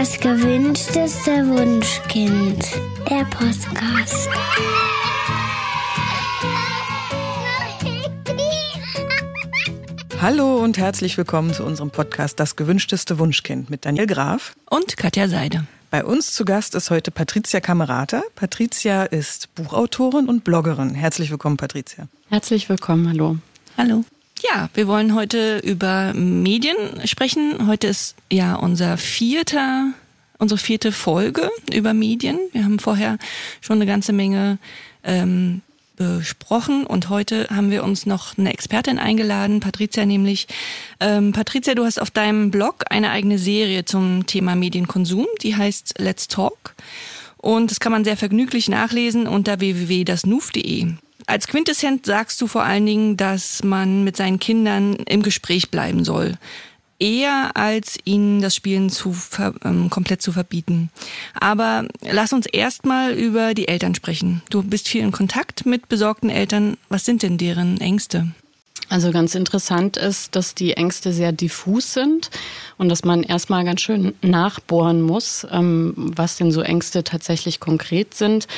Das gewünschteste Wunschkind. Der Podcast. Hallo und herzlich willkommen zu unserem Podcast Das gewünschteste Wunschkind mit Daniel Graf und Katja Seide. Bei uns zu Gast ist heute Patricia Kamerata. Patricia ist Buchautorin und Bloggerin. Herzlich willkommen, Patricia. Herzlich willkommen, hallo. Hallo. Ja, wir wollen heute über Medien sprechen. Heute ist ja unser vierter, unsere vierte Folge über Medien. Wir haben vorher schon eine ganze Menge ähm, besprochen und heute haben wir uns noch eine Expertin eingeladen, Patricia nämlich. Ähm, Patricia, du hast auf deinem Blog eine eigene Serie zum Thema Medienkonsum, die heißt Let's Talk und das kann man sehr vergnüglich nachlesen unter www.dasnuf.de. Als Quintessenz sagst du vor allen Dingen, dass man mit seinen Kindern im Gespräch bleiben soll eher als ihnen das Spielen zu ähm, komplett zu verbieten. Aber lass uns erstmal über die Eltern sprechen. Du bist viel in Kontakt mit besorgten Eltern. Was sind denn deren Ängste? Also ganz interessant ist, dass die Ängste sehr diffus sind und dass man erstmal ganz schön nachbohren muss, ähm, was denn so Ängste tatsächlich konkret sind.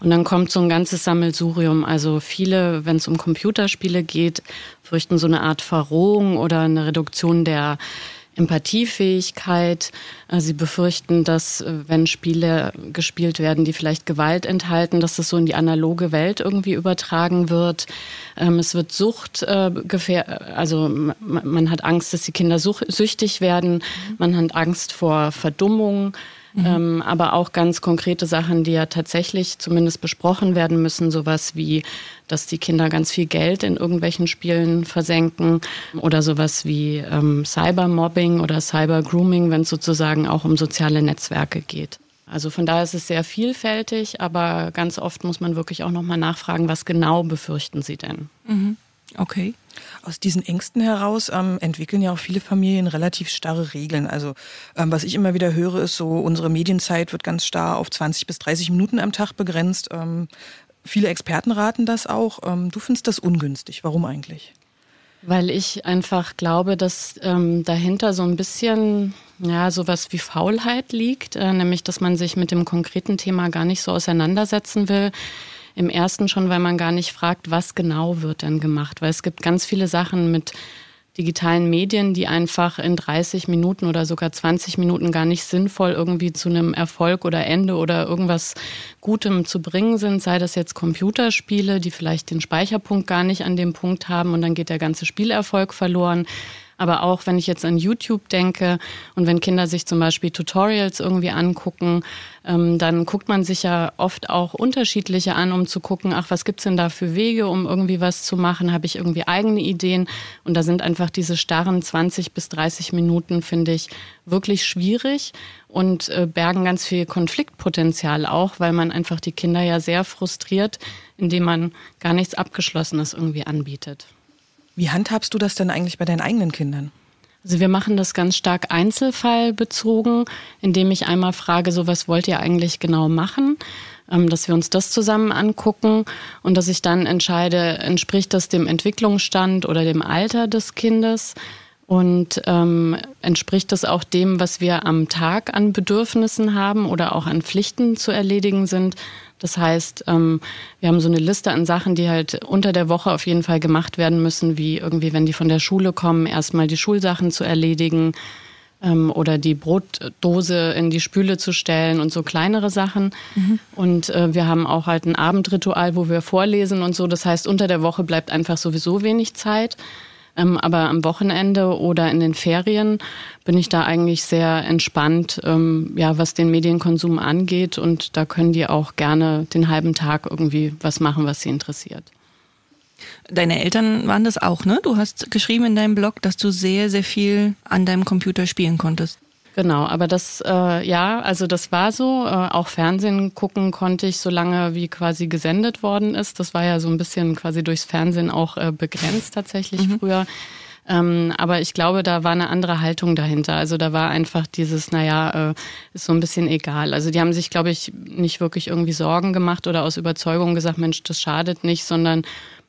Und dann kommt so ein ganzes Sammelsurium. Also viele, wenn es um Computerspiele geht, fürchten so eine Art Verrohung oder eine Reduktion der Empathiefähigkeit. Äh, sie befürchten, dass äh, wenn Spiele gespielt werden, die vielleicht Gewalt enthalten, dass das so in die analoge Welt irgendwie übertragen wird. Ähm, es wird Sucht äh, gefähr also man hat Angst, dass die Kinder süchtig werden. Man hat Angst vor Verdummung. Mhm. Ähm, aber auch ganz konkrete Sachen, die ja tatsächlich zumindest besprochen werden müssen, sowas wie, dass die Kinder ganz viel Geld in irgendwelchen Spielen versenken oder sowas wie ähm, Cybermobbing oder Cybergrooming, wenn es sozusagen auch um soziale Netzwerke geht. Also von daher ist es sehr vielfältig, aber ganz oft muss man wirklich auch nochmal nachfragen, was genau befürchten Sie denn? Mhm. Okay. Aus diesen Ängsten heraus ähm, entwickeln ja auch viele Familien relativ starre Regeln. Also ähm, was ich immer wieder höre, ist so, unsere Medienzeit wird ganz starr auf 20 bis 30 Minuten am Tag begrenzt. Ähm, viele Experten raten das auch. Ähm, du findest das ungünstig. Warum eigentlich? Weil ich einfach glaube, dass ähm, dahinter so ein bisschen ja sowas wie Faulheit liegt, äh, nämlich dass man sich mit dem konkreten Thema gar nicht so auseinandersetzen will. Im ersten schon, weil man gar nicht fragt, was genau wird denn gemacht. Weil es gibt ganz viele Sachen mit digitalen Medien, die einfach in 30 Minuten oder sogar 20 Minuten gar nicht sinnvoll irgendwie zu einem Erfolg oder Ende oder irgendwas Gutem zu bringen sind, sei das jetzt Computerspiele, die vielleicht den Speicherpunkt gar nicht an dem Punkt haben und dann geht der ganze Spielerfolg verloren. Aber auch wenn ich jetzt an YouTube denke und wenn Kinder sich zum Beispiel Tutorials irgendwie angucken, ähm, dann guckt man sich ja oft auch unterschiedliche an, um zu gucken, ach, was gibt's denn da für Wege, um irgendwie was zu machen? Habe ich irgendwie eigene Ideen? Und da sind einfach diese starren 20 bis 30 Minuten, finde ich, wirklich schwierig und äh, bergen ganz viel Konfliktpotenzial auch, weil man einfach die Kinder ja sehr frustriert, indem man gar nichts Abgeschlossenes irgendwie anbietet. Wie handhabst du das denn eigentlich bei deinen eigenen Kindern? Also wir machen das ganz stark einzelfallbezogen, indem ich einmal frage, so was wollt ihr eigentlich genau machen, ähm, dass wir uns das zusammen angucken und dass ich dann entscheide, entspricht das dem Entwicklungsstand oder dem Alter des Kindes und ähm, entspricht das auch dem, was wir am Tag an Bedürfnissen haben oder auch an Pflichten zu erledigen sind. Das heißt, ähm, wir haben so eine Liste an Sachen, die halt unter der Woche auf jeden Fall gemacht werden müssen, wie irgendwie, wenn die von der Schule kommen, erstmal die Schulsachen zu erledigen ähm, oder die Brotdose in die Spüle zu stellen und so kleinere Sachen. Mhm. Und äh, wir haben auch halt ein Abendritual, wo wir vorlesen und so. Das heißt, unter der Woche bleibt einfach sowieso wenig Zeit. Ähm, aber am Wochenende oder in den Ferien bin ich da eigentlich sehr entspannt, ähm, ja, was den Medienkonsum angeht. Und da können die auch gerne den halben Tag irgendwie was machen, was sie interessiert. Deine Eltern waren das auch, ne? Du hast geschrieben in deinem Blog, dass du sehr, sehr viel an deinem Computer spielen konntest. Genau, aber das, äh, ja, also das war so. Äh, auch Fernsehen gucken konnte ich, solange wie quasi gesendet worden ist. Das war ja so ein bisschen quasi durchs Fernsehen auch äh, begrenzt tatsächlich mhm. früher. Ähm, aber ich glaube, da war eine andere Haltung dahinter. Also da war einfach dieses, naja, äh, ist so ein bisschen egal. Also die haben sich, glaube ich, nicht wirklich irgendwie Sorgen gemacht oder aus Überzeugung gesagt, Mensch, das schadet nicht, sondern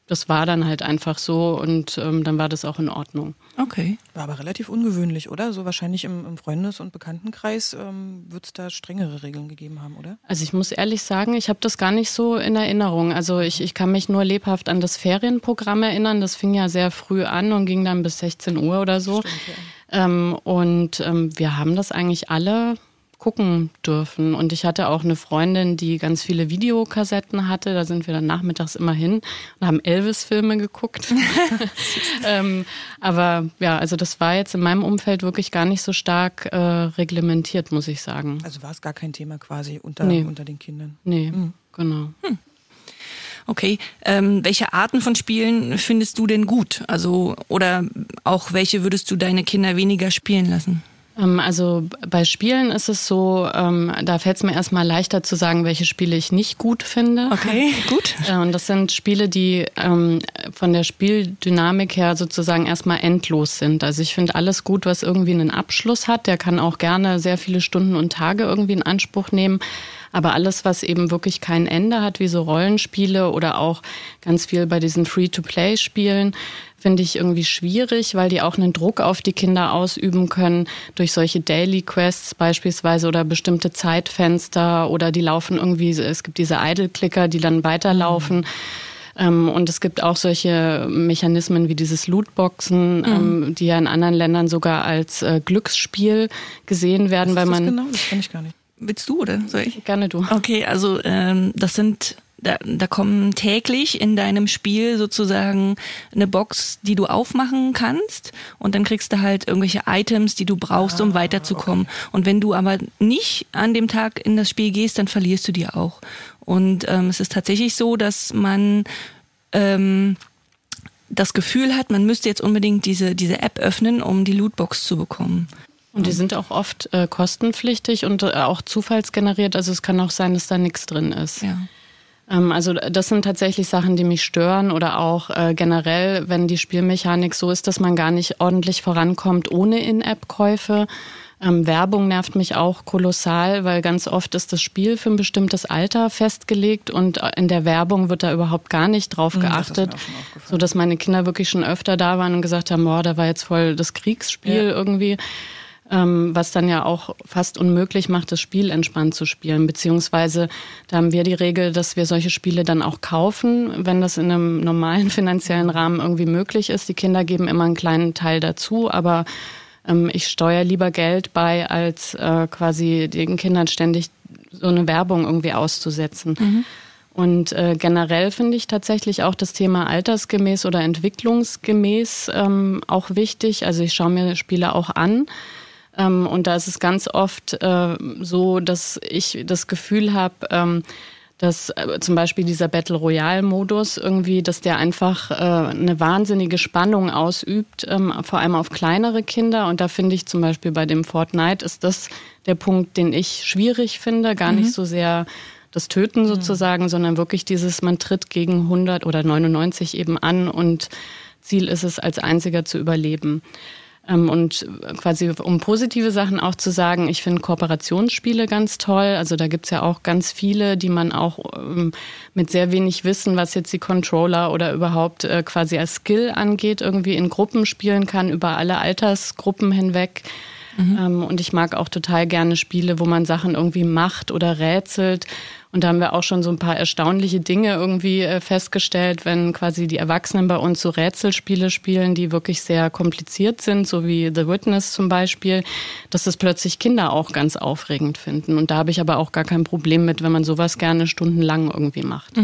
das war dann halt einfach so und ähm, dann war das auch in Ordnung. Okay. War aber relativ ungewöhnlich, oder? So wahrscheinlich im, im Freundes- und Bekanntenkreis ähm, wird es da strengere Regeln gegeben haben, oder? Also ich muss ehrlich sagen, ich habe das gar nicht so in Erinnerung. Also ich, ich kann mich nur lebhaft an das Ferienprogramm erinnern. Das fing ja sehr früh an und ging dann bis 16 Uhr oder so. Stimmt, ja. Ähm, und ähm, wir haben das eigentlich alle gucken dürfen. Und ich hatte auch eine Freundin, die ganz viele Videokassetten hatte. Da sind wir dann nachmittags immer hin und haben Elvis-Filme geguckt. ähm, aber ja, also das war jetzt in meinem Umfeld wirklich gar nicht so stark äh, reglementiert, muss ich sagen. Also war es gar kein Thema quasi unter, Nee. unter den Kindern. Nee, genau. Okay. Ähm, welche Arten von Spielen findest du denn gut? Also, oder auch welche würdest du deine Kinder weniger spielen lassen? Ähm, Also bei Spielen ist es so, ähm, da fällt es mir erstmal leichter zu sagen, welche Spiele ich nicht gut finde. Okay, gut. Äh, Und das sind Spiele, die ähm, von der Spieldynamik her sozusagen erstmal endlos sind. Also ich finde alles gut, was irgendwie einen Abschluss hat. Der kann auch gerne sehr viele Stunden und Tage irgendwie in Anspruch nehmen. Aber alles, was eben wirklich kein Ende hat, wie so Rollenspiele oder auch ganz viel bei diesen Free-to-Play-Spielen, finde ich irgendwie schwierig, weil die auch einen Druck auf die Kinder ausüben können durch solche Daily Quests beispielsweise oder bestimmte Zeitfenster oder die laufen irgendwie, es gibt diese Idle-Clicker, die dann weiterlaufen. Ähm, und es gibt auch solche Mechanismen wie dieses Lootboxen, ähm, die ja in anderen Ländern sogar als äh, Glücksspiel gesehen werden, weil man genau? Das kenne ich gar nicht. Willst du oder soll ich? gerne du. Okay, also ähm, das sind da, da kommen täglich in deinem Spiel sozusagen eine Box, die du aufmachen kannst und dann kriegst du halt irgendwelche Items, die du brauchst, um weiterzukommen. Und wenn du aber nicht an dem Tag in das Spiel gehst, dann verlierst du die auch. Und ähm, es ist tatsächlich so, dass man ähm, das Gefühl hat, man müsste jetzt unbedingt diese, diese App öffnen, um die Lootbox zu bekommen. Und die sind auch oft äh, kostenpflichtig und äh, auch zufallsgeneriert. Also es kann auch sein, dass da nichts drin ist. Ja. Ähm, also das sind tatsächlich Sachen, die mich stören oder auch äh, generell, wenn die Spielmechanik so ist, dass man gar nicht ordentlich vorankommt ohne In-App-Käufe. Ähm, Werbung nervt mich auch kolossal, weil ganz oft ist das Spiel für ein bestimmtes Alter festgelegt und äh, in der Werbung wird da überhaupt gar nicht drauf mir geachtet, so dass meine Kinder wirklich schon öfter da waren und gesagt haben, boah, da war jetzt voll das Kriegsspiel Ja. irgendwie was dann ja auch fast unmöglich macht, das Spiel entspannt zu spielen. Beziehungsweise da haben wir die Regel, dass wir solche Spiele dann auch kaufen, wenn das in einem normalen finanziellen Rahmen irgendwie möglich ist. Die Kinder geben immer einen kleinen Teil dazu, aber ähm, ich steuere lieber Geld bei, als äh, quasi den Kindern ständig so eine Werbung irgendwie auszusetzen. Und äh, generell finde ich tatsächlich auch das Thema altersgemäß oder entwicklungsgemäß ähm, auch wichtig. Also ich schaue mir Spiele auch an. Ähm, und da ist es ganz oft äh, so, dass ich das Gefühl habe, ähm, dass äh, zum Beispiel dieser Battle Royale-Modus irgendwie, dass der einfach äh, eine wahnsinnige Spannung ausübt, ähm, vor allem auf kleinere Kinder. Und da finde ich zum Beispiel bei dem Fortnite ist das der Punkt, den ich schwierig finde, gar nicht so sehr das Töten sozusagen, sondern wirklich dieses, man tritt gegen 100 oder 99 eben an und Ziel ist es, als einziger zu überleben. Ähm, Und quasi um positive Sachen auch zu sagen, ich finde Kooperationsspiele ganz toll. Also da gibt's ja auch ganz viele, die man auch ähm, mit sehr wenig Wissen, was jetzt die Controller oder überhaupt äh, quasi als Skill angeht, irgendwie in Gruppen spielen kann, über alle Altersgruppen hinweg. Ähm, Und ich mag auch total gerne Spiele, wo man Sachen irgendwie macht oder rätselt. Und da haben wir auch schon so ein paar erstaunliche Dinge irgendwie äh, festgestellt, wenn quasi die Erwachsenen bei uns so Rätselspiele spielen, die wirklich sehr kompliziert sind, so wie The Witness zum Beispiel, dass das plötzlich Kinder auch ganz aufregend finden. Und da habe ich aber auch gar kein Problem mit, wenn man sowas gerne stundenlang irgendwie macht.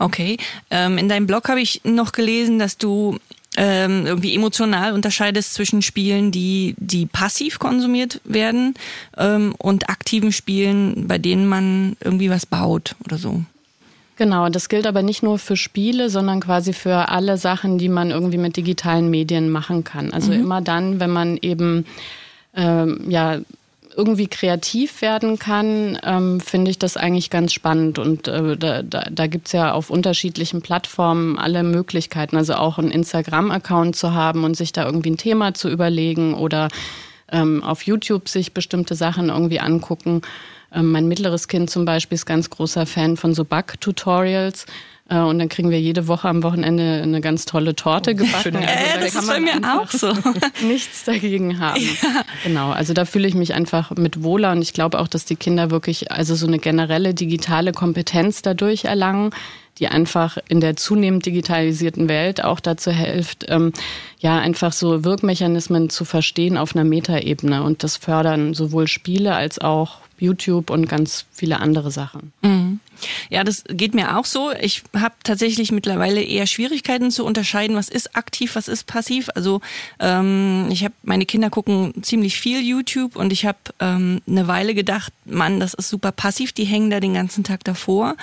Okay. Ähm, in deinem Blog habe ich noch gelesen, dass du ähm, irgendwie emotional unterscheidest zwischen Spielen, die, die passiv konsumiert werden ähm, und aktiven Spielen, bei denen man irgendwie was baut oder so. Genau, das gilt aber nicht nur für Spiele, sondern quasi für alle Sachen, die man irgendwie mit digitalen Medien machen kann. Also immer dann, wenn man eben ähm, ja irgendwie kreativ werden kann, ähm, finde ich das eigentlich ganz spannend. Und äh, da, da, da gibt's ja auf unterschiedlichen Plattformen alle Möglichkeiten. Also auch einen Instagram-Account zu haben und sich da irgendwie ein Thema zu überlegen oder ähm, auf YouTube sich bestimmte Sachen irgendwie angucken. Ähm, mein mittleres Kind zum Beispiel ist ganz großer Fan von so Back-Tutorials. Äh, und dann kriegen wir jede Woche am Wochenende eine ganz tolle Torte oh, gebacken. Also, äh, da das ist bei mir auch so. nichts dagegen haben. Ja. Genau, also da fühle ich mich einfach mit wohler und ich glaube auch, dass die Kinder wirklich also so eine generelle digitale Kompetenz dadurch erlangen, die einfach in der zunehmend digitalisierten Welt auch dazu hilft, ähm, ja, einfach so Wirkmechanismen zu verstehen auf einer Metaebene. Und das fördern sowohl Spiele als auch YouTube und ganz viele andere Sachen. Mhm. Ja, das geht mir auch so. Ich habe tatsächlich mittlerweile eher Schwierigkeiten zu unterscheiden, was ist aktiv, was ist passiv. Also ähm, ich habe meine Kinder gucken ziemlich viel YouTube und ich habe ähm, eine Weile gedacht, Mann, das ist super passiv. Die hängen da den ganzen Tag davor.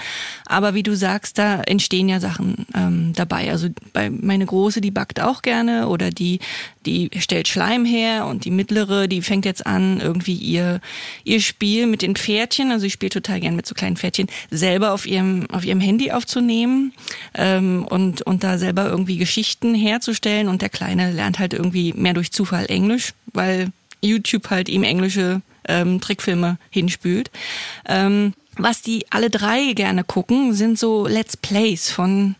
Aber wie du sagst, da entstehen ja Sachen ähm, dabei. Also bei meine große, die backt auch gerne oder die die stellt Schleim her und die mittlere, die fängt jetzt an irgendwie ihr ihr Spiel mit den Pferdchen. Also ich spiele total gern mit so kleinen Pferdchen selber auf ihrem, auf ihrem Handy aufzunehmen ähm, und, und da selber irgendwie Geschichten herzustellen. Und der Kleine lernt halt irgendwie mehr durch Zufall Englisch, weil YouTube halt ihm englische ähm, Trickfilme hinspült. Ähm, was die alle drei gerne gucken, sind so Let's Plays von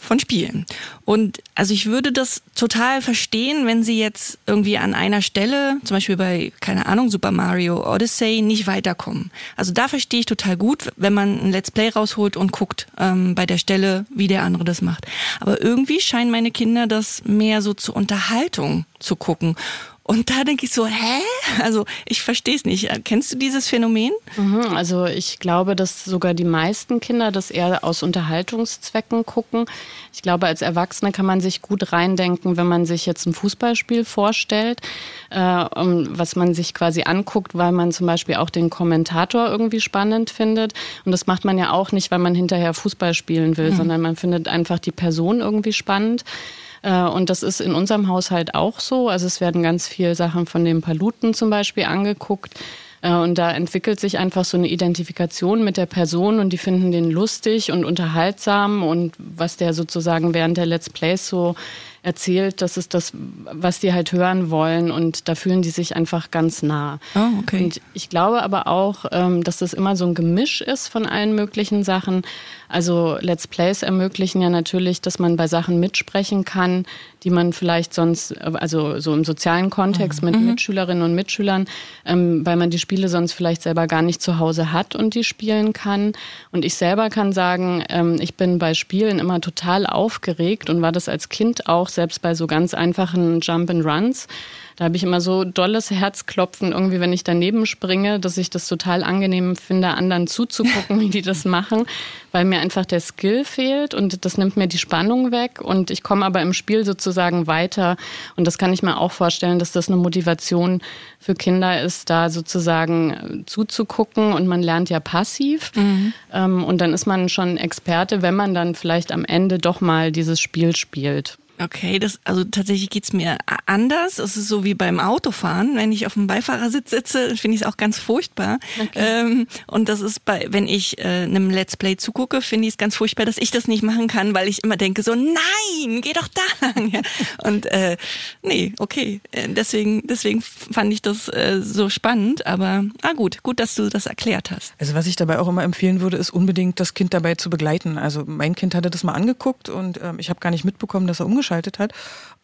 von Spielen. Und also ich würde das total verstehen, wenn sie jetzt irgendwie an einer Stelle, zum Beispiel bei, keine Ahnung, Super Mario Odyssey, nicht weiterkommen. Also da verstehe ich total gut, wenn man ein Let's Play rausholt und guckt ähm, bei der Stelle, wie der andere das macht. Aber irgendwie scheinen meine Kinder das mehr so zur Unterhaltung zu gucken. Und da denke ich so, hä? Also ich verstehe es nicht. Kennst du dieses Phänomen? Mhm, also ich glaube, dass sogar die meisten Kinder das eher aus Unterhaltungszwecken gucken. Ich glaube, als Erwachsene kann man sich gut reindenken, wenn man sich jetzt ein Fußballspiel vorstellt, äh, was man sich quasi anguckt, weil man zum Beispiel auch den Kommentator irgendwie spannend findet. Und das macht man ja auch nicht, weil man hinterher Fußball spielen will, mhm. sondern man findet einfach die Person irgendwie spannend. Äh, und das ist in unserem Haushalt auch so. Also es werden ganz viele Sachen von den Paluten zum Beispiel angeguckt. Äh, und da entwickelt sich einfach so eine Identifikation mit der Person und die finden den lustig und unterhaltsam und was der sozusagen während der Let's Plays so erzählt, das ist das, was die halt hören wollen und da fühlen die sich einfach ganz nah. Oh, okay. Und ich glaube aber auch, ähm, dass das immer so ein Gemisch ist von allen möglichen Sachen. Also Let's Plays ermöglichen ja natürlich, dass man bei Sachen mitsprechen kann, die man vielleicht sonst, also so im sozialen Kontext mhm. mit mhm. Mitschülerinnen und Mitschülern, ähm, weil man die Spiele sonst vielleicht selber gar nicht zu Hause hat und die spielen kann. Und ich selber kann sagen, ähm, ich bin bei Spielen immer total aufgeregt und war das als Kind auch, selbst bei so ganz einfachen Jump and Runs. Da habe ich immer so dolles Herzklopfen, irgendwie, wenn ich daneben springe, dass ich das total angenehm finde, anderen zuzugucken, wie die das machen, weil mir einfach der Skill fehlt und das nimmt mir die Spannung weg und ich komme aber im Spiel sozusagen weiter und das kann ich mir auch vorstellen, dass das eine Motivation für Kinder ist, da sozusagen äh, zuzugucken und man lernt ja passiv mhm. Ähm, und dann ist man schon Experte, wenn man dann vielleicht am Ende doch mal dieses Spiel spielt. Okay, das, also tatsächlich geht's mir anders. Es ist so wie beim Autofahren. Wenn ich auf dem Beifahrersitz sitze, finde ich es auch ganz furchtbar. Okay. Ähm, und das ist bei, wenn ich äh, einem Let's Play zugucke, finde ich es ganz furchtbar, dass ich das nicht machen kann, weil ich immer denke so, nein, geh doch da lang. Ja. Und äh, nee, okay. Äh, deswegen, deswegen fand ich das äh, so spannend. Aber ah gut, gut, dass du das erklärt hast. Also was ich dabei auch immer empfehlen würde, ist unbedingt das Kind dabei zu begleiten. Also mein Kind hatte das mal angeguckt und ähm, ich habe gar nicht mitbekommen, dass er umgeschaltet eingeschaltet hat.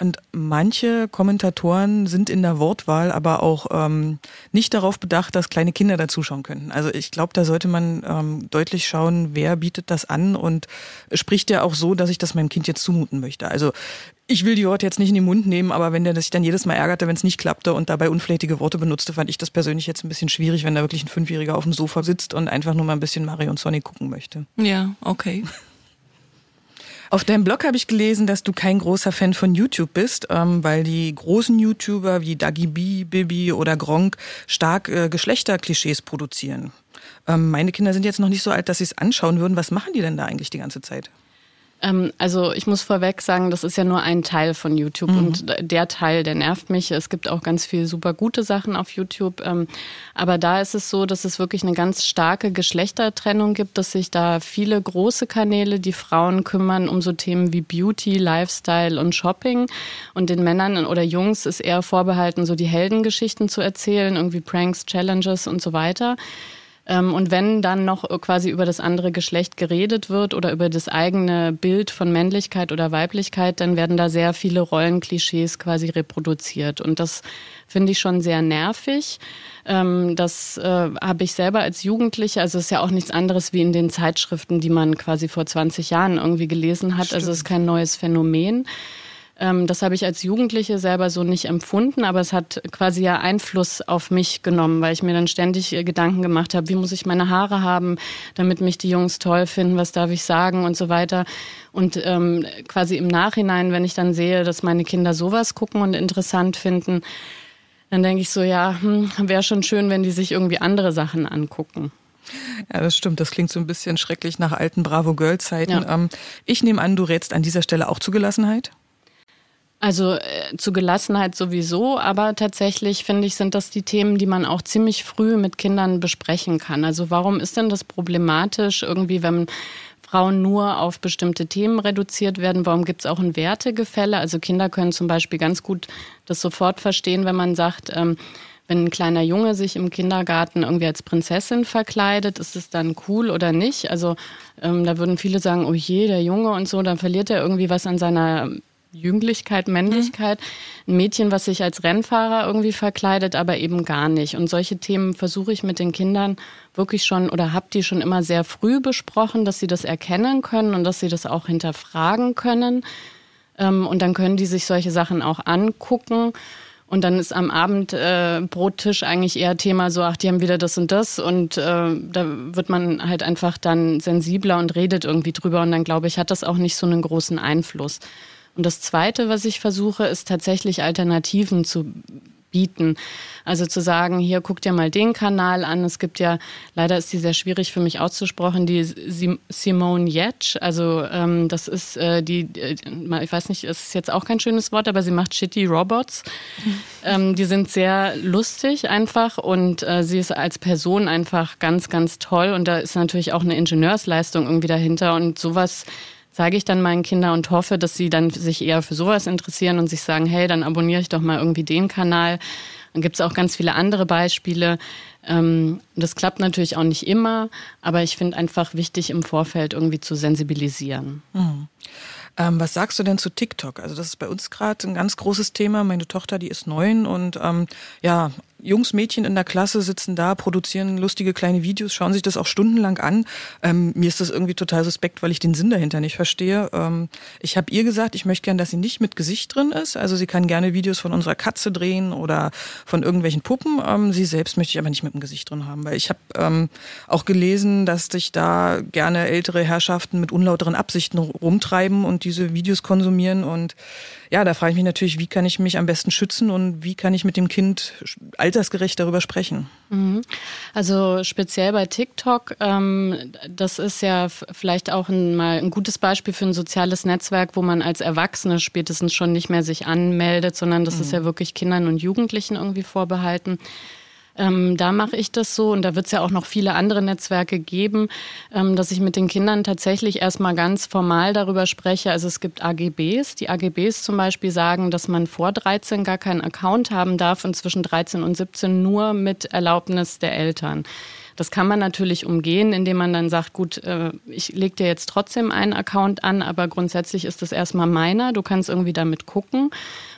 Und manche Kommentatoren sind in der Wortwahl aber auch ähm, nicht darauf bedacht, dass kleine Kinder dazuschauen könnten. Also ich glaube, da sollte man ähm, deutlich schauen, wer bietet das an und spricht ja auch so, dass ich das meinem Kind jetzt zumuten möchte. Also ich will die Worte jetzt nicht in den Mund nehmen, aber wenn der sich dann jedes Mal ärgerte, wenn es nicht klappte und dabei unflätige Worte benutzte, fand ich das persönlich jetzt ein bisschen schwierig, wenn da wirklich ein Fünfjähriger auf dem Sofa sitzt und einfach nur mal ein bisschen Mario und Sonic gucken möchte. Ja, okay. Auf deinem Blog habe ich gelesen, dass du kein großer Fan von YouTube bist, ähm, weil die großen YouTuber wie Dagi B, Bibi oder Gronk stark äh, Geschlechterklischees produzieren. Ähm, meine Kinder sind jetzt noch nicht so alt, dass sie es anschauen würden. Was machen die denn da eigentlich die ganze Zeit? Ähm, also ich muss vorweg sagen, das ist ja nur ein Teil von YouTube mhm. und der Teil, der nervt mich. Es gibt auch ganz viele super gute Sachen auf YouTube, ähm, aber da ist es so, dass es wirklich eine ganz starke Geschlechtertrennung gibt, dass sich da viele große Kanäle, die Frauen kümmern um so Themen wie Beauty, Lifestyle und Shopping und den Männern oder Jungs ist eher vorbehalten, so die Heldengeschichten zu erzählen, irgendwie Pranks, Challenges und so weiter. Ähm, und wenn dann noch quasi über das andere Geschlecht geredet wird oder über das eigene Bild von Männlichkeit oder Weiblichkeit, dann werden da sehr viele Rollenklischees quasi reproduziert. Und das finde ich schon sehr nervig. Ähm, das äh, habe ich selber als Jugendliche, also es ist ja auch nichts anderes wie in den Zeitschriften, die man quasi vor 20 Jahren irgendwie gelesen hat. Stimmt. Also es ist kein neues Phänomen. Ähm, das habe ich als Jugendliche selber so nicht empfunden, aber es hat quasi ja Einfluss auf mich genommen, weil ich mir dann ständig äh, Gedanken gemacht habe, wie muss ich meine Haare haben, damit mich die Jungs toll finden, was darf ich sagen und so weiter. Und ähm, quasi im Nachhinein, wenn ich dann sehe, dass meine Kinder sowas gucken und interessant finden, dann denke ich so, ja, hm, wäre schon schön, wenn die sich irgendwie andere Sachen angucken. Ja, das stimmt. Das klingt so ein bisschen schrecklich nach alten Bravo-Girl-Zeiten. Ja. Ähm, ich nehme an, du rätst an dieser Stelle auch zu Gelassenheit? Also äh, zu Gelassenheit sowieso, aber tatsächlich finde ich, sind das die Themen, die man auch ziemlich früh mit Kindern besprechen kann. Also warum ist denn das problematisch irgendwie, wenn Frauen nur auf bestimmte Themen reduziert werden? Warum gibt es auch ein Wertegefälle? Also Kinder können zum Beispiel ganz gut das sofort verstehen, wenn man sagt, ähm, wenn ein kleiner Junge sich im Kindergarten irgendwie als Prinzessin verkleidet, ist es dann cool oder nicht? Also ähm, da würden viele sagen, oh je, der Junge und so, dann verliert er irgendwie was an seiner Jünglichkeit, Männlichkeit. Ein Mädchen, was sich als Rennfahrer irgendwie verkleidet, aber eben gar nicht. Und solche Themen versuche ich mit den Kindern wirklich schon oder habe die schon immer sehr früh besprochen, dass sie das erkennen können und dass sie das auch hinterfragen können. Ähm, und dann können die sich solche Sachen auch angucken. Und dann ist am Abend äh, Brottisch eigentlich eher Thema so, ach, die haben wieder das und das. Und äh, da wird man halt einfach dann sensibler und redet irgendwie drüber. Und dann glaube ich, hat das auch nicht so einen großen Einfluss. Und das Zweite, was ich versuche, ist tatsächlich Alternativen zu bieten. Also zu sagen, hier guck dir mal den Kanal an. Es gibt ja, leider ist die sehr schwierig für mich auszusprechen, die Simone Jetsch. Also ähm, das ist äh, die, äh, ich weiß nicht, es ist jetzt auch kein schönes Wort, aber sie macht Shitty Robots. ähm, die sind sehr lustig einfach und äh, sie ist als Person einfach ganz, ganz toll. Und da ist natürlich auch eine Ingenieursleistung irgendwie dahinter und sowas sage ich dann meinen Kindern und hoffe, dass sie dann sich eher für sowas interessieren und sich sagen, hey, dann abonniere ich doch mal irgendwie den Kanal. Dann gibt es auch ganz viele andere Beispiele. Ähm, das klappt natürlich auch nicht immer, aber ich finde einfach wichtig, im Vorfeld irgendwie zu sensibilisieren. Mhm. Ähm, was sagst du denn zu TikTok? Also das ist bei uns gerade ein ganz großes Thema. Meine Tochter, die ist neun und ähm, ja, Jungs, Mädchen in der Klasse sitzen da, produzieren lustige kleine Videos, schauen sich das auch stundenlang an. Ähm, mir ist das irgendwie total suspekt, weil ich den Sinn dahinter nicht verstehe. Ähm, ich habe ihr gesagt, ich möchte gern, dass sie nicht mit Gesicht drin ist. Also sie kann gerne Videos von unserer Katze drehen oder von irgendwelchen Puppen. Ähm, sie selbst möchte ich aber nicht mit dem Gesicht drin haben, weil ich habe ähm, auch gelesen, dass sich da gerne ältere Herrschaften mit unlauteren Absichten rumtreiben und diese Videos konsumieren und ja, da frage ich mich natürlich, wie kann ich mich am besten schützen und wie kann ich mit dem Kind altersgerecht darüber sprechen? Mhm. Also speziell bei TikTok, ähm, das ist ja vielleicht auch ein, mal ein gutes Beispiel für ein soziales Netzwerk, wo man als Erwachsene spätestens schon nicht mehr sich anmeldet, sondern das mhm. ist ja wirklich Kindern und Jugendlichen irgendwie vorbehalten. Ähm, da mache ich das so und da wird es ja auch noch viele andere Netzwerke geben, ähm, dass ich mit den Kindern tatsächlich erstmal ganz formal darüber spreche. Also es gibt AGBs. Die AGBs zum Beispiel sagen, dass man vor 13 gar keinen Account haben darf und zwischen 13 und 17 nur mit Erlaubnis der Eltern. Das kann man natürlich umgehen, indem man dann sagt, gut, äh, ich lege dir jetzt trotzdem einen Account an, aber grundsätzlich ist das erstmal meiner. Du kannst irgendwie damit gucken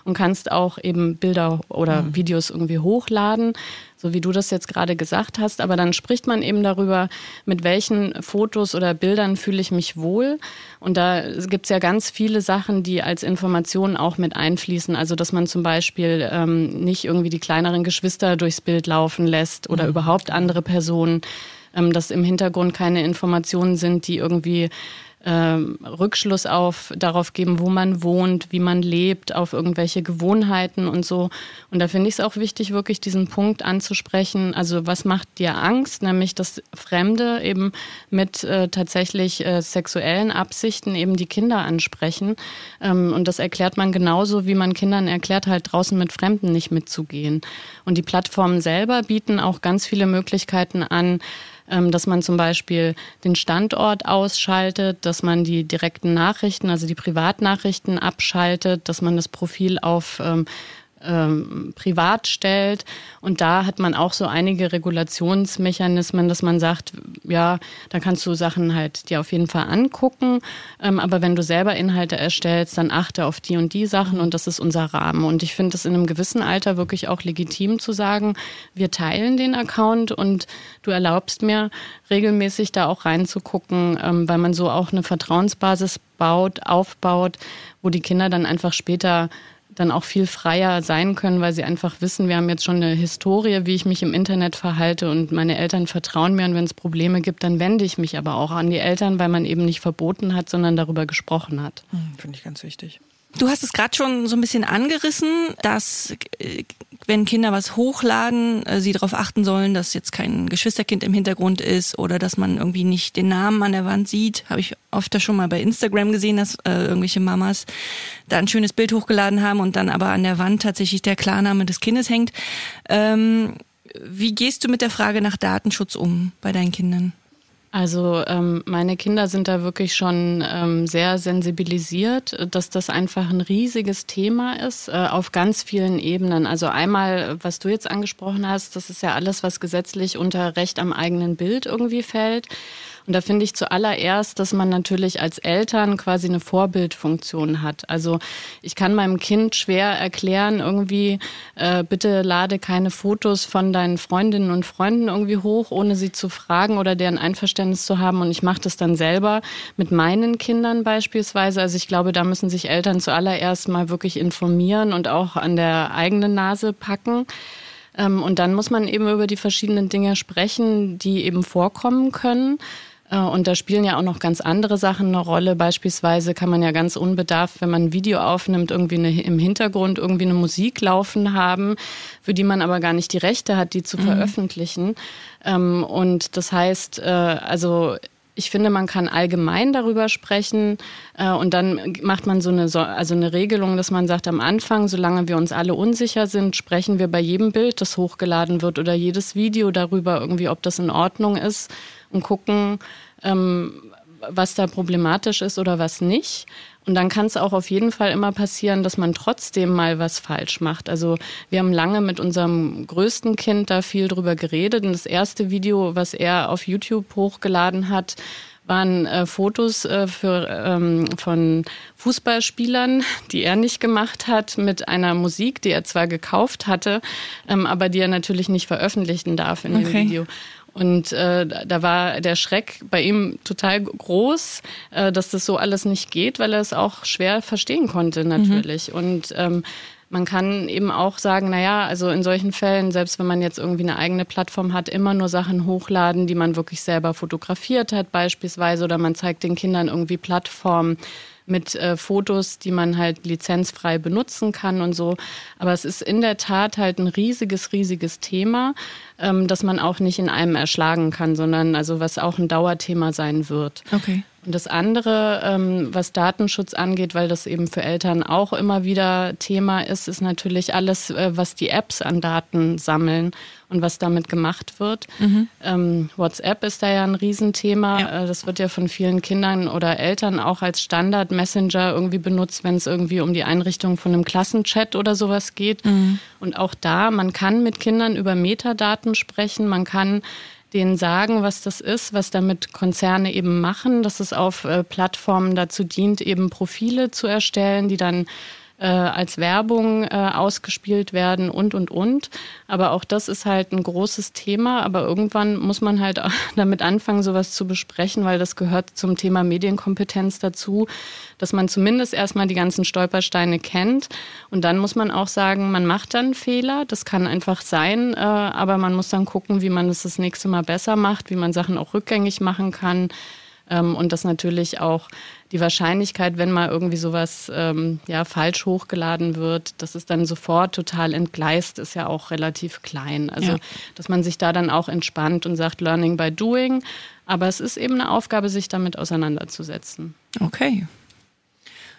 und kannst auch eben Bilder oder mhm. Videos irgendwie hochladen so wie du das jetzt gerade gesagt hast. Aber dann spricht man eben darüber, mit welchen Fotos oder Bildern fühle ich mich wohl. Und da gibt es ja ganz viele Sachen, die als Informationen auch mit einfließen. Also dass man zum Beispiel ähm, nicht irgendwie die kleineren Geschwister durchs Bild laufen lässt oder mhm. überhaupt andere Personen ähm, dass im Hintergrund keine Informationen sind, die irgendwie ähm, Rückschluss auf darauf geben, wo man wohnt, wie man lebt, auf irgendwelche Gewohnheiten und so. Und da finde ich es auch wichtig, wirklich diesen Punkt anzusprechen. Also was macht dir Angst? Nämlich, dass Fremde eben mit äh, tatsächlich äh, sexuellen Absichten eben die Kinder ansprechen. Ähm, und das erklärt man genauso, wie man Kindern erklärt, halt draußen mit Fremden nicht mitzugehen. Und die Plattformen selber bieten auch ganz viele Möglichkeiten an, dass man zum Beispiel den Standort ausschaltet, dass man die direkten Nachrichten, also die Privatnachrichten abschaltet, dass man das Profil auf ähm, privat stellt. Und da hat man auch so einige Regulationsmechanismen, dass man sagt, ja, da kannst du Sachen halt dir auf jeden Fall angucken. Ähm, aber wenn du selber Inhalte erstellst, dann achte auf die und die Sachen und das ist unser Rahmen. Und ich finde es in einem gewissen Alter wirklich auch legitim zu sagen, wir teilen den Account und du erlaubst mir regelmäßig da auch reinzugucken, ähm, weil man so auch eine Vertrauensbasis baut, aufbaut, wo die Kinder dann einfach später dann auch viel freier sein können, weil sie einfach wissen, wir haben jetzt schon eine Historie, wie ich mich im Internet verhalte und meine Eltern vertrauen mir und wenn es Probleme gibt, dann wende ich mich aber auch an die Eltern, weil man eben nicht verboten hat, sondern darüber gesprochen hat. Hm, Finde ich ganz wichtig. Du hast es gerade schon so ein bisschen angerissen, dass äh, wenn Kinder was hochladen, äh, sie darauf achten sollen, dass jetzt kein Geschwisterkind im Hintergrund ist oder dass man irgendwie nicht den Namen an der Wand sieht. Habe ich oft schon mal bei Instagram gesehen, dass äh, irgendwelche Mamas da ein schönes Bild hochgeladen haben und dann aber an der Wand tatsächlich der Klarname des Kindes hängt. Ähm, wie gehst du mit der Frage nach Datenschutz um bei deinen Kindern? Also ähm, meine Kinder sind da wirklich schon ähm, sehr sensibilisiert, dass das einfach ein riesiges Thema ist äh, auf ganz vielen Ebenen. Also einmal, was du jetzt angesprochen hast, das ist ja alles, was gesetzlich unter Recht am eigenen Bild irgendwie fällt. Und da finde ich zuallererst, dass man natürlich als Eltern quasi eine Vorbildfunktion hat. Also ich kann meinem Kind schwer erklären, irgendwie, äh, bitte lade keine Fotos von deinen Freundinnen und Freunden irgendwie hoch, ohne sie zu fragen oder deren Einverständnis zu haben. Und ich mache das dann selber mit meinen Kindern beispielsweise. Also ich glaube, da müssen sich Eltern zuallererst mal wirklich informieren und auch an der eigenen Nase packen. Ähm, und dann muss man eben über die verschiedenen Dinge sprechen, die eben vorkommen können. Äh, und da spielen ja auch noch ganz andere Sachen eine Rolle. Beispielsweise kann man ja ganz unbedarft, wenn man ein Video aufnimmt, irgendwie eine, im Hintergrund irgendwie eine Musik laufen haben, für die man aber gar nicht die Rechte hat, die zu mhm. veröffentlichen. Ähm, und das heißt, äh, also ich finde, man kann allgemein darüber sprechen äh, und dann macht man so eine, also eine Regelung, dass man sagt, am Anfang, solange wir uns alle unsicher sind, sprechen wir bei jedem Bild, das hochgeladen wird oder jedes Video darüber irgendwie, ob das in Ordnung ist und gucken, ähm, was da problematisch ist oder was nicht. Und dann kann es auch auf jeden Fall immer passieren, dass man trotzdem mal was falsch macht. Also wir haben lange mit unserem größten Kind da viel drüber geredet. Und das erste Video, was er auf YouTube hochgeladen hat, waren äh, Fotos äh, für, ähm, von Fußballspielern, die er nicht gemacht hat, mit einer Musik, die er zwar gekauft hatte, ähm, aber die er natürlich nicht veröffentlichen darf in okay. dem Video. Und äh, da war der Schreck bei ihm total groß, äh, dass das so alles nicht geht, weil er es auch schwer verstehen konnte natürlich. Mhm. Und ähm, man kann eben auch sagen, naja, also in solchen Fällen, selbst wenn man jetzt irgendwie eine eigene Plattform hat, immer nur Sachen hochladen, die man wirklich selber fotografiert hat beispielsweise oder man zeigt den Kindern irgendwie Plattformen, mit äh, Fotos, die man halt lizenzfrei benutzen kann und so. Aber es ist in der Tat halt ein riesiges, riesiges Thema, ähm, das man auch nicht in einem erschlagen kann, sondern also was auch ein Dauerthema sein wird. Okay. Und das andere, ähm, was Datenschutz angeht, weil das eben für Eltern auch immer wieder Thema ist, ist natürlich alles, äh, was die Apps an Daten sammeln und was damit gemacht wird. Mhm. Ähm, WhatsApp ist da ja ein Riesenthema. Ja. Äh, das wird ja von vielen Kindern oder Eltern auch als Standard-Messenger irgendwie benutzt, wenn es irgendwie um die Einrichtung von einem Klassenchat oder sowas geht. Mhm. Und auch da, man kann mit Kindern über Metadaten sprechen, man kann denen sagen, was das ist, was damit Konzerne eben machen, dass es auf äh, Plattformen dazu dient, eben Profile zu erstellen, die dann äh, als Werbung äh, ausgespielt werden und, und, und. Aber auch das ist halt ein großes Thema. Aber irgendwann muss man halt damit anfangen, sowas zu besprechen, weil das gehört zum Thema Medienkompetenz dazu, dass man zumindest erstmal die ganzen Stolpersteine kennt. Und dann muss man auch sagen, man macht dann Fehler. Das kann einfach sein. Äh, aber man muss dann gucken, wie man es das nächste Mal besser macht, wie man Sachen auch rückgängig machen kann. Ähm, und das natürlich auch die Wahrscheinlichkeit, wenn mal irgendwie sowas ähm, ja, falsch hochgeladen wird, dass es dann sofort total entgleist, ist ja auch relativ klein. Also, ja. dass man sich da dann auch entspannt und sagt, Learning by Doing. Aber es ist eben eine Aufgabe, sich damit auseinanderzusetzen. Okay.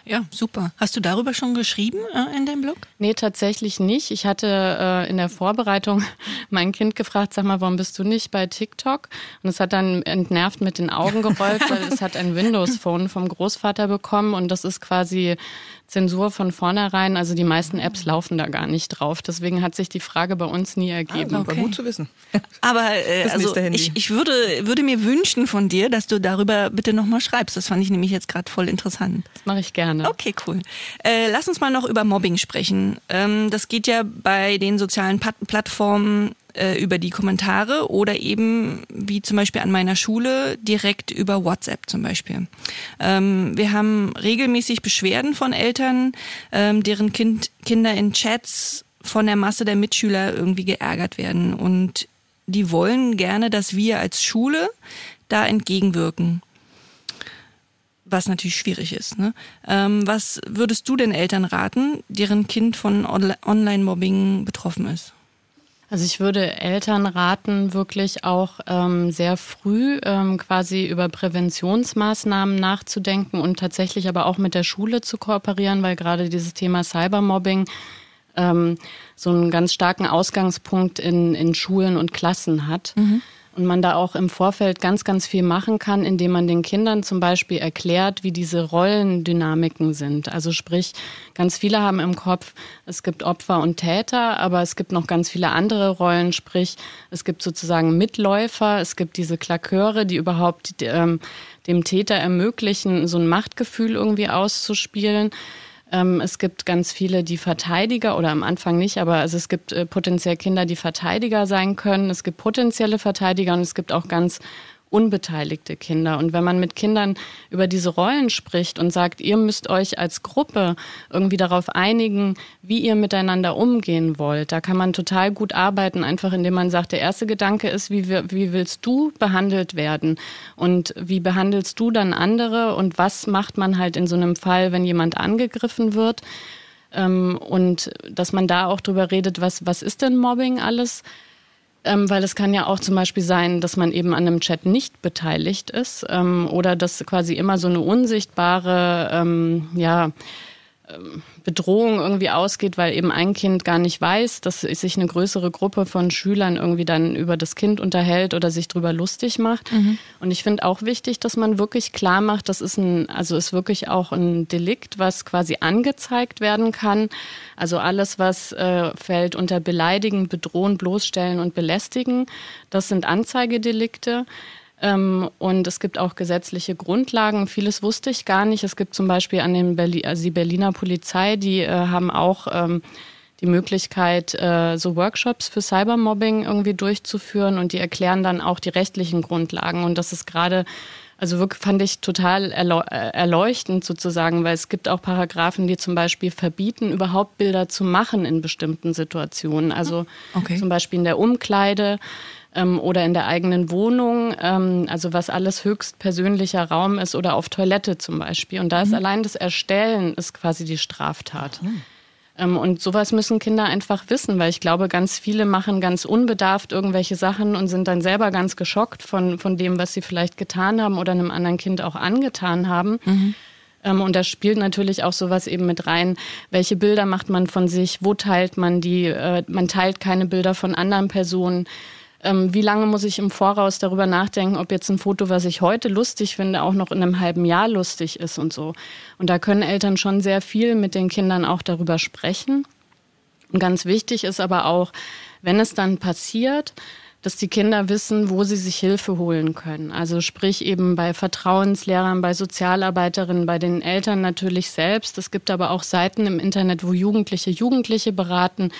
Ja, super. Hast du darüber schon geschrieben äh, in deinem Blog? Nee, tatsächlich nicht. Ich hatte äh, in der Vorbereitung mein Kind gefragt, sag mal, warum bist du nicht bei TikTok? Und es hat dann entnervt mit den Augen gerollt, weil es hat ein Windows-Phone vom Großvater bekommen und das ist quasi Zensur von vornherein. Also die meisten Apps laufen da gar nicht drauf. Deswegen hat sich die Frage bei uns nie ergeben. Ah, okay. gut zu wissen. Aber äh, also ich, ich würde, würde mir wünschen von dir, dass du darüber bitte nochmal schreibst. Das fand ich nämlich jetzt gerade voll interessant. Das mache ich gerne. Okay, cool. Äh, lass uns mal noch über Mobbing sprechen. Ähm, das geht ja bei den sozialen Plattformen äh, über die Kommentare oder eben wie zum Beispiel an meiner Schule direkt über WhatsApp zum Beispiel. Ähm, wir haben regelmäßig Beschwerden von Eltern, ähm, deren kind, Kinder in Chats von der Masse der Mitschüler irgendwie geärgert werden und die wollen gerne, dass wir als Schule da entgegenwirken was natürlich schwierig ist. Ne? Ähm, was würdest du den Eltern raten, deren Kind von Online-Mobbing betroffen ist? Also ich würde Eltern raten, wirklich auch ähm, sehr früh ähm, quasi über Präventionsmaßnahmen nachzudenken und tatsächlich aber auch mit der Schule zu kooperieren, weil gerade dieses Thema Cybermobbing ähm, so einen ganz starken Ausgangspunkt in, in Schulen und Klassen hat. Mhm. Und man da auch im Vorfeld ganz, ganz viel machen kann, indem man den Kindern zum Beispiel erklärt, wie diese Rollendynamiken sind. Also sprich, ganz viele haben im Kopf, es gibt Opfer und Täter, aber es gibt noch ganz viele andere Rollen. Sprich, es gibt sozusagen Mitläufer, es gibt diese Klaköre, die überhaupt ähm, dem Täter ermöglichen, so ein Machtgefühl irgendwie auszuspielen. Ähm, es gibt ganz viele, die Verteidiger oder am Anfang nicht, aber also es gibt äh, potenziell Kinder, die Verteidiger sein können. Es gibt potenzielle Verteidiger und es gibt auch ganz unbeteiligte Kinder. Und wenn man mit Kindern über diese Rollen spricht und sagt, ihr müsst euch als Gruppe irgendwie darauf einigen, wie ihr miteinander umgehen wollt, da kann man total gut arbeiten, einfach indem man sagt, der erste Gedanke ist, wie, wie willst du behandelt werden und wie behandelst du dann andere und was macht man halt in so einem Fall, wenn jemand angegriffen wird. Ähm, und dass man da auch drüber redet, was, was ist denn Mobbing alles? Ähm, weil es kann ja auch zum Beispiel sein, dass man eben an einem Chat nicht beteiligt ist ähm, oder dass quasi immer so eine unsichtbare, ähm, ja, Bedrohung irgendwie ausgeht, weil eben ein Kind gar nicht weiß, dass sich eine größere Gruppe von Schülern irgendwie dann über das Kind unterhält oder sich drüber lustig macht. Mhm. Und ich finde auch wichtig, dass man wirklich klar macht, das ist ein, also ist wirklich auch ein Delikt, was quasi angezeigt werden kann. Also alles, was äh, fällt unter Beleidigen, Bedrohen, Bloßstellen und Belästigen, das sind Anzeigedelikte. Ähm, und es gibt auch gesetzliche Grundlagen. Vieles wusste ich gar nicht. Es gibt zum Beispiel an den Berli also die Berliner Polizei, die äh, haben auch ähm, die Möglichkeit, äh, so Workshops für Cybermobbing irgendwie durchzuführen und die erklären dann auch die rechtlichen Grundlagen. Und das ist gerade also wirklich fand ich total äh, erleuchtend sozusagen, weil es gibt auch Paragraphen, die zum Beispiel verbieten, überhaupt Bilder zu machen in bestimmten Situationen. Also okay. zum Beispiel in der Umkleide ähm, oder in der eigenen Wohnung, ähm, also was alles höchst persönlicher Raum ist oder auf Toilette zum Beispiel. Und da ist mhm. allein das Erstellen ist quasi die Straftat. Mhm. Und sowas müssen Kinder einfach wissen, weil ich glaube, ganz viele machen ganz unbedarft irgendwelche Sachen und sind dann selber ganz geschockt von, von dem, was sie vielleicht getan haben oder einem anderen Kind auch angetan haben. Mhm. Ähm, und da spielt natürlich auch sowas eben mit rein. Welche Bilder macht man von sich? Wo teilt man die? Äh, man teilt keine Bilder von anderen Personen ähm, wie lange muss ich im Voraus darüber nachdenken, ob jetzt ein Foto, was ich heute lustig finde, auch noch in einem halben Jahr lustig ist und so. Und da können Eltern schon sehr viel mit den Kindern auch darüber sprechen. Und ganz wichtig ist aber auch, wenn es dann passiert, dass die Kinder wissen, wo sie sich Hilfe holen können. Also sprich eben bei Vertrauenslehrern, bei Sozialarbeiterinnen, bei den Eltern natürlich selbst. Es gibt aber auch Seiten im Internet, wo Jugendliche Jugendliche beraten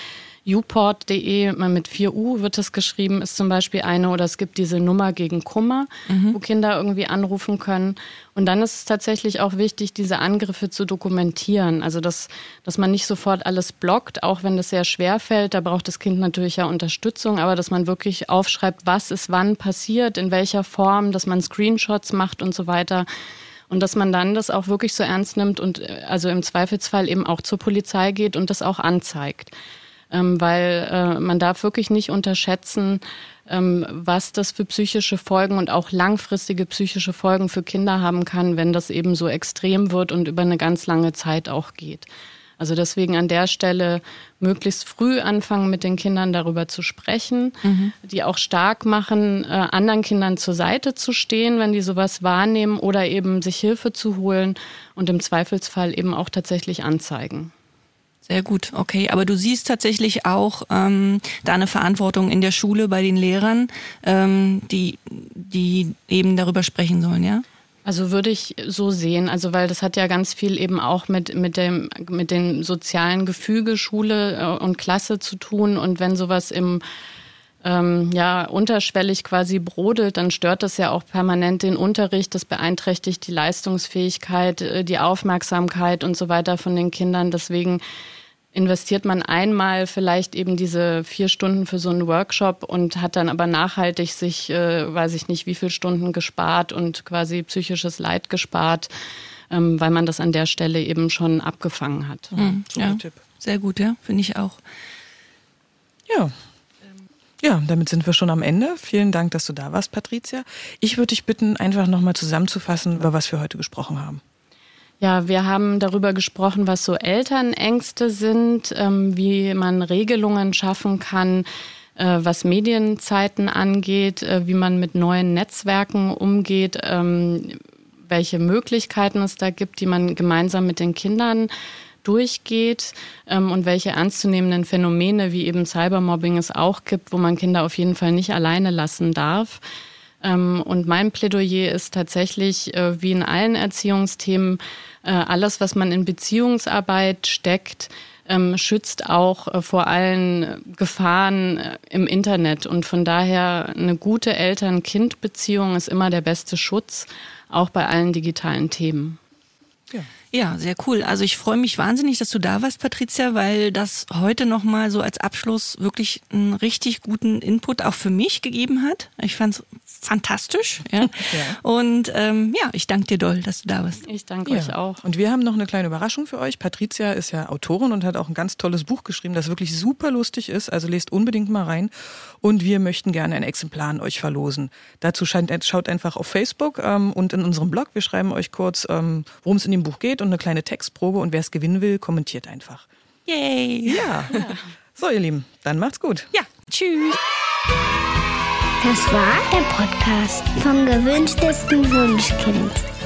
uport.de, mit 4U wird das geschrieben, ist zum Beispiel eine oder es gibt diese Nummer gegen Kummer, mhm. wo Kinder irgendwie anrufen können. Und dann ist es tatsächlich auch wichtig, diese Angriffe zu dokumentieren. Also, dass, dass man nicht sofort alles blockt, auch wenn das sehr schwer fällt. Da braucht das Kind natürlich ja Unterstützung, aber dass man wirklich aufschreibt, was ist wann passiert, in welcher Form, dass man Screenshots macht und so weiter. Und dass man dann das auch wirklich so ernst nimmt und äh, also im Zweifelsfall eben auch zur Polizei geht und das auch anzeigt. Ähm, weil äh, man darf wirklich nicht unterschätzen, ähm, was das für psychische Folgen und auch langfristige psychische Folgen für Kinder haben kann, wenn das eben so extrem wird und über eine ganz lange Zeit auch geht. Also deswegen an der Stelle möglichst früh anfangen, mit den Kindern darüber zu sprechen, mhm. die auch stark machen, äh, anderen Kindern zur Seite zu stehen, wenn die sowas wahrnehmen oder eben sich Hilfe zu holen und im Zweifelsfall eben auch tatsächlich anzeigen. Sehr gut, okay. Aber du siehst tatsächlich auch ähm, da eine Verantwortung in der Schule bei den Lehrern, ähm, die, die eben darüber sprechen sollen, ja? Also würde ich so sehen, also weil das hat ja ganz viel eben auch mit, mit, dem, mit dem sozialen Gefüge Schule äh, und Klasse zu tun. Und wenn sowas im ähm, ja, unterschwellig quasi brodelt, dann stört das ja auch permanent den Unterricht. Das beeinträchtigt die Leistungsfähigkeit, äh, die Aufmerksamkeit und so weiter von den Kindern. Deswegen investiert man einmal vielleicht eben diese vier Stunden für so einen Workshop und hat dann aber nachhaltig sich, äh, weiß ich nicht, wie viele Stunden gespart und quasi psychisches Leid gespart, ähm, weil man das an der Stelle eben schon abgefangen hat. Mhm, ja, Tipp. Sehr gut, ja, finde ich auch. Ja. Ja, damit sind wir schon am Ende. Vielen Dank, dass du da warst, Patricia. Ich würde dich bitten, einfach nochmal zusammenzufassen, über was wir heute gesprochen haben. Ja, wir haben darüber gesprochen, was so Elternängste sind, ähm, wie man Regelungen schaffen kann, äh, was Medienzeiten angeht, äh, wie man mit neuen Netzwerken umgeht, ähm, welche Möglichkeiten es da gibt, die man gemeinsam mit den Kindern durchgeht ähm, und welche ernstzunehmenden Phänomene wie eben Cybermobbing es auch gibt, wo man Kinder auf jeden Fall nicht alleine lassen darf. Ähm, und mein Plädoyer ist tatsächlich, äh, wie in allen Erziehungsthemen, äh, alles, was man in Beziehungsarbeit steckt, ähm, schützt auch äh, vor allen Gefahren im Internet. Und von daher eine gute Eltern-Kind-Beziehung ist immer der beste Schutz, auch bei allen digitalen Themen. Ja. Ja, sehr cool. Also ich freue mich wahnsinnig, dass du da warst, Patricia, weil das heute nochmal so als Abschluss wirklich einen richtig guten Input auch für mich gegeben hat. Ich fand es fantastisch. Ja. ja. Und ähm, ja, ich danke dir doll, dass du da bist. Ich danke ja. euch auch. Und wir haben noch eine kleine Überraschung für euch. Patricia ist ja Autorin und hat auch ein ganz tolles Buch geschrieben, das wirklich super lustig ist. Also lest unbedingt mal rein. Und wir möchten gerne ein Exemplar an euch verlosen. Dazu schaut einfach auf Facebook ähm, und in unserem Blog. Wir schreiben euch kurz, ähm, worum es in dem Buch geht und eine kleine Textprobe. Und wer es gewinnen will, kommentiert einfach. Yay! Ja. ja. So, ihr Lieben, dann macht's gut. Ja, tschüss. Das war der Podcast vom gewünschtesten Wunschkind.